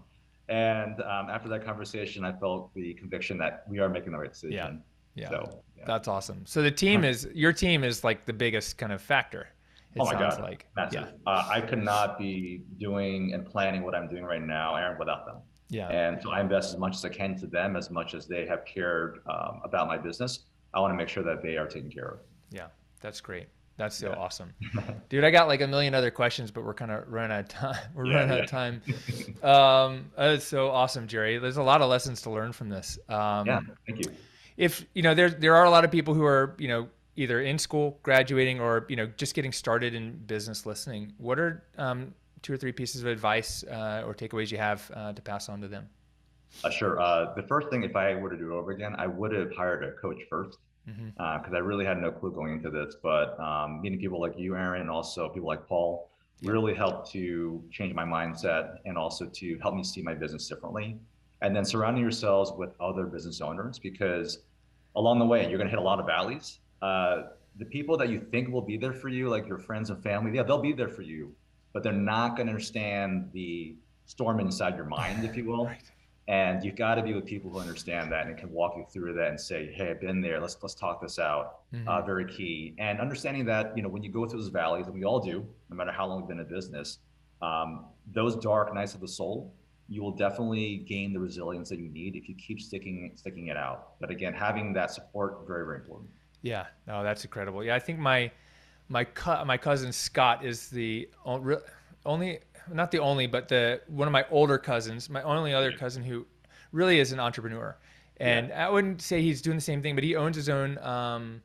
And um, after that conversation, I felt the conviction that we are making the right decision. Yeah. Yeah. So, yeah. That's awesome. So the team is your team is like the biggest kind of factor. It oh my God. Like massive. Yeah. Uh, I could not be doing and planning what I'm doing right now, Aaron, without them. Yeah. And so I invest as much as I can to them, as much as they have cared um, about my business. I want to make sure that they are taken care of. Yeah, that's great. That's so yeah. awesome, dude. I got like a million other questions, but we're kind of running out of time. We're yeah, running yeah. out of time. um, it's so awesome, Jerry. There's a lot of lessons to learn from this. Um, yeah, thank you. If you know, there there are a lot of people who are you know either in school, graduating, or you know just getting started in business listening. What are um, two or three pieces of advice uh, or takeaways you have uh, to pass on to them? Uh, sure. Uh, the first thing, if I were to do it over again, I would have hired a coach first because mm-hmm. uh, I really had no clue going into this. But um, meeting people like you, Aaron, and also people like Paul really helped to change my mindset and also to help me see my business differently. And then surrounding yourselves with other business owners because along the way you're going to hit a lot of valleys. Uh, the people that you think will be there for you, like your friends and family, yeah, they'll be there for you, but they're not going to understand the storm inside your mind, if you will. Right. And you've got to be with people who understand that and can walk you through that and say, "Hey, I've been there. Let's let's talk this out." Mm-hmm. Uh, very key. And understanding that you know when you go through those valleys, and we all do, no matter how long we've been in business, um, those dark nights of the soul, you will definitely gain the resilience that you need if you keep sticking sticking it out. But again, having that support very very important. Yeah, no, that's incredible. Yeah, I think my my co- my cousin Scott is the only not the only, but the one of my older cousins, my only other cousin who really is an entrepreneur. And yeah. I wouldn't say he's doing the same thing, but he owns his own um,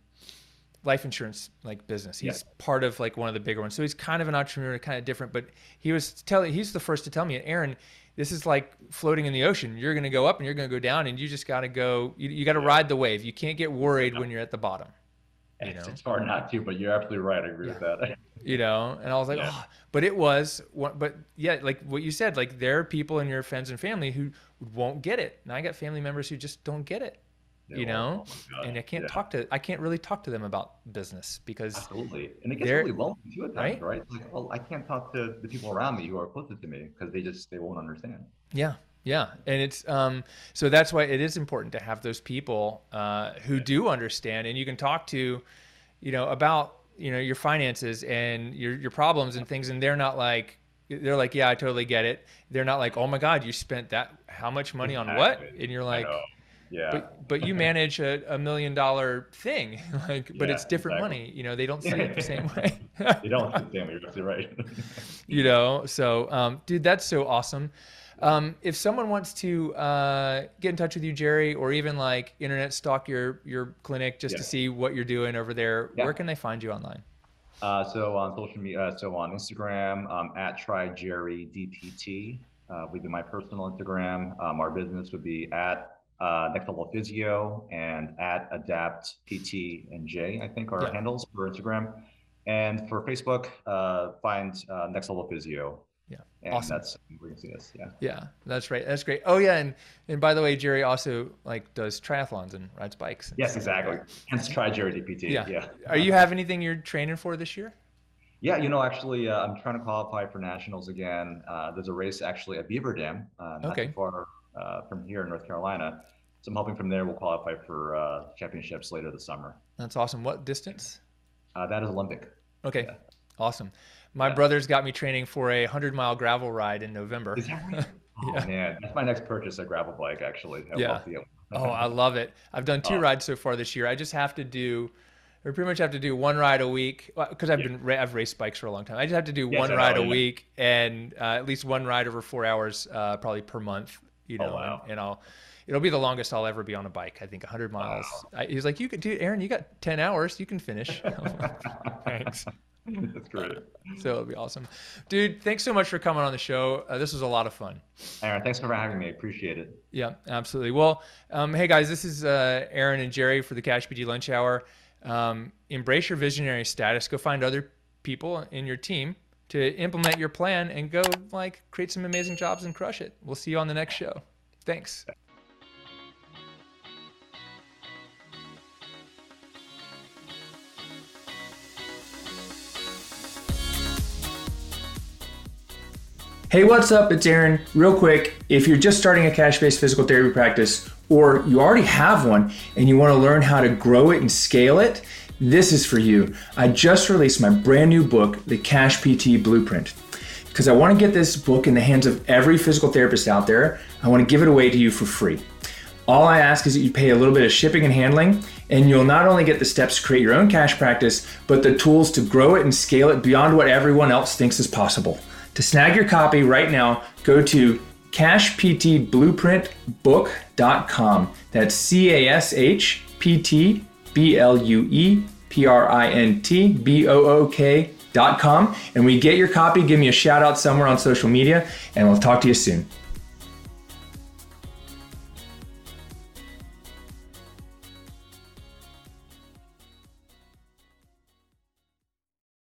life insurance like business. He's yeah. part of like one of the bigger ones. So he's kind of an entrepreneur, kind of different. But he was telling, he's the first to tell me, Aaron, this is like floating in the ocean. You're going to go up and you're going to go down, and you just got to go. You, you got to yeah. ride the wave. You can't get worried when you're at the bottom. You know? It's hard not to, but you're absolutely right. I agree with that. you know and i was like yeah. oh but it was but yeah like what you said like there are people in your friends and family who won't get it and i got family members who just don't get it yeah, you know oh and i can't yeah. talk to i can't really talk to them about business because absolutely and it gets really lonely too at times right, right? like well i can't talk to the people around me who are closest to me because they just they won't understand yeah yeah, and it's um, so that's why it is important to have those people uh, who do understand, and you can talk to, you know, about you know your finances and your your problems and things and they're not like they're like yeah i totally get it. They're not like oh my god you spent that how much money on what? And you're like yeah. But, but you manage a, a million dollar thing like but yeah, it's different exactly. money you know they don't see it the same way. You don't see the same way you're right. You know so um, dude that's so awesome um, if someone wants to uh, get in touch with you, Jerry, or even like internet stalk your your clinic just yeah. to see what you're doing over there, yeah. where can they find you online? Uh, so on social media, uh, so on Instagram, um, at try Jerry DPT uh, would be my personal Instagram. Um, our business would be at uh, Next Level Physio and at Adapt PT and J, I think are yeah. handles for Instagram. And for Facebook, uh, find uh, Next Level Physio. Yeah. And awesome. that's where you see this. Yeah. Yeah. That's right. That's great. Oh yeah. And and by the way, Jerry also like does triathlons and rides bikes. And yes, exactly. Hence try Jerry DPT. Yeah. yeah. Are you have anything you're training for this year? Yeah, you know, actually, uh, I'm trying to qualify for nationals again. Uh, there's a race actually at Beaver Dam, uh, not okay. too far uh, from here in North Carolina. So I'm hoping from there we'll qualify for uh, championships later this summer. That's awesome. What distance? Uh, that is Olympic. Okay, yeah. awesome. My yeah. brother's got me training for a hundred mile gravel ride in November. Is that right? oh yeah. man, that's my next purchase, a gravel bike actually. I yeah. oh, I love it. I've done two oh. rides so far this year. I just have to do I pretty much have to do one ride a week because I've yeah. been I've raced bikes for a long time. I just have to do yes, one ride a week and uh, at least one ride over four hours, uh, probably per month. You oh, know, oh, wow. and, and, I'll it'll be the longest I'll ever be on a bike. I think 100 miles. Wow. I, he's like, you could do, Aaron. You got 10 hours. You can finish. Thanks. That's great. So it'll be awesome, dude. Thanks so much for coming on the show. Uh, this was a lot of fun. Aaron, thanks for having me. Appreciate it. Yeah, absolutely. Well, um, hey guys, this is uh, Aaron and Jerry for the Cash PT Lunch Hour. Um, embrace your visionary status. Go find other people in your team to implement your plan and go like create some amazing jobs and crush it. We'll see you on the next show. Thanks. Hey, what's up? It's Aaron. Real quick, if you're just starting a cash based physical therapy practice or you already have one and you want to learn how to grow it and scale it, this is for you. I just released my brand new book, The Cash PT Blueprint, because I want to get this book in the hands of every physical therapist out there. I want to give it away to you for free. All I ask is that you pay a little bit of shipping and handling, and you'll not only get the steps to create your own cash practice, but the tools to grow it and scale it beyond what everyone else thinks is possible. To snag your copy right now, go to cashptblueprintbook.com. That's C A S H P T B L U E P R I N T B O O K.com. And we get your copy, give me a shout out somewhere on social media, and we'll talk to you soon.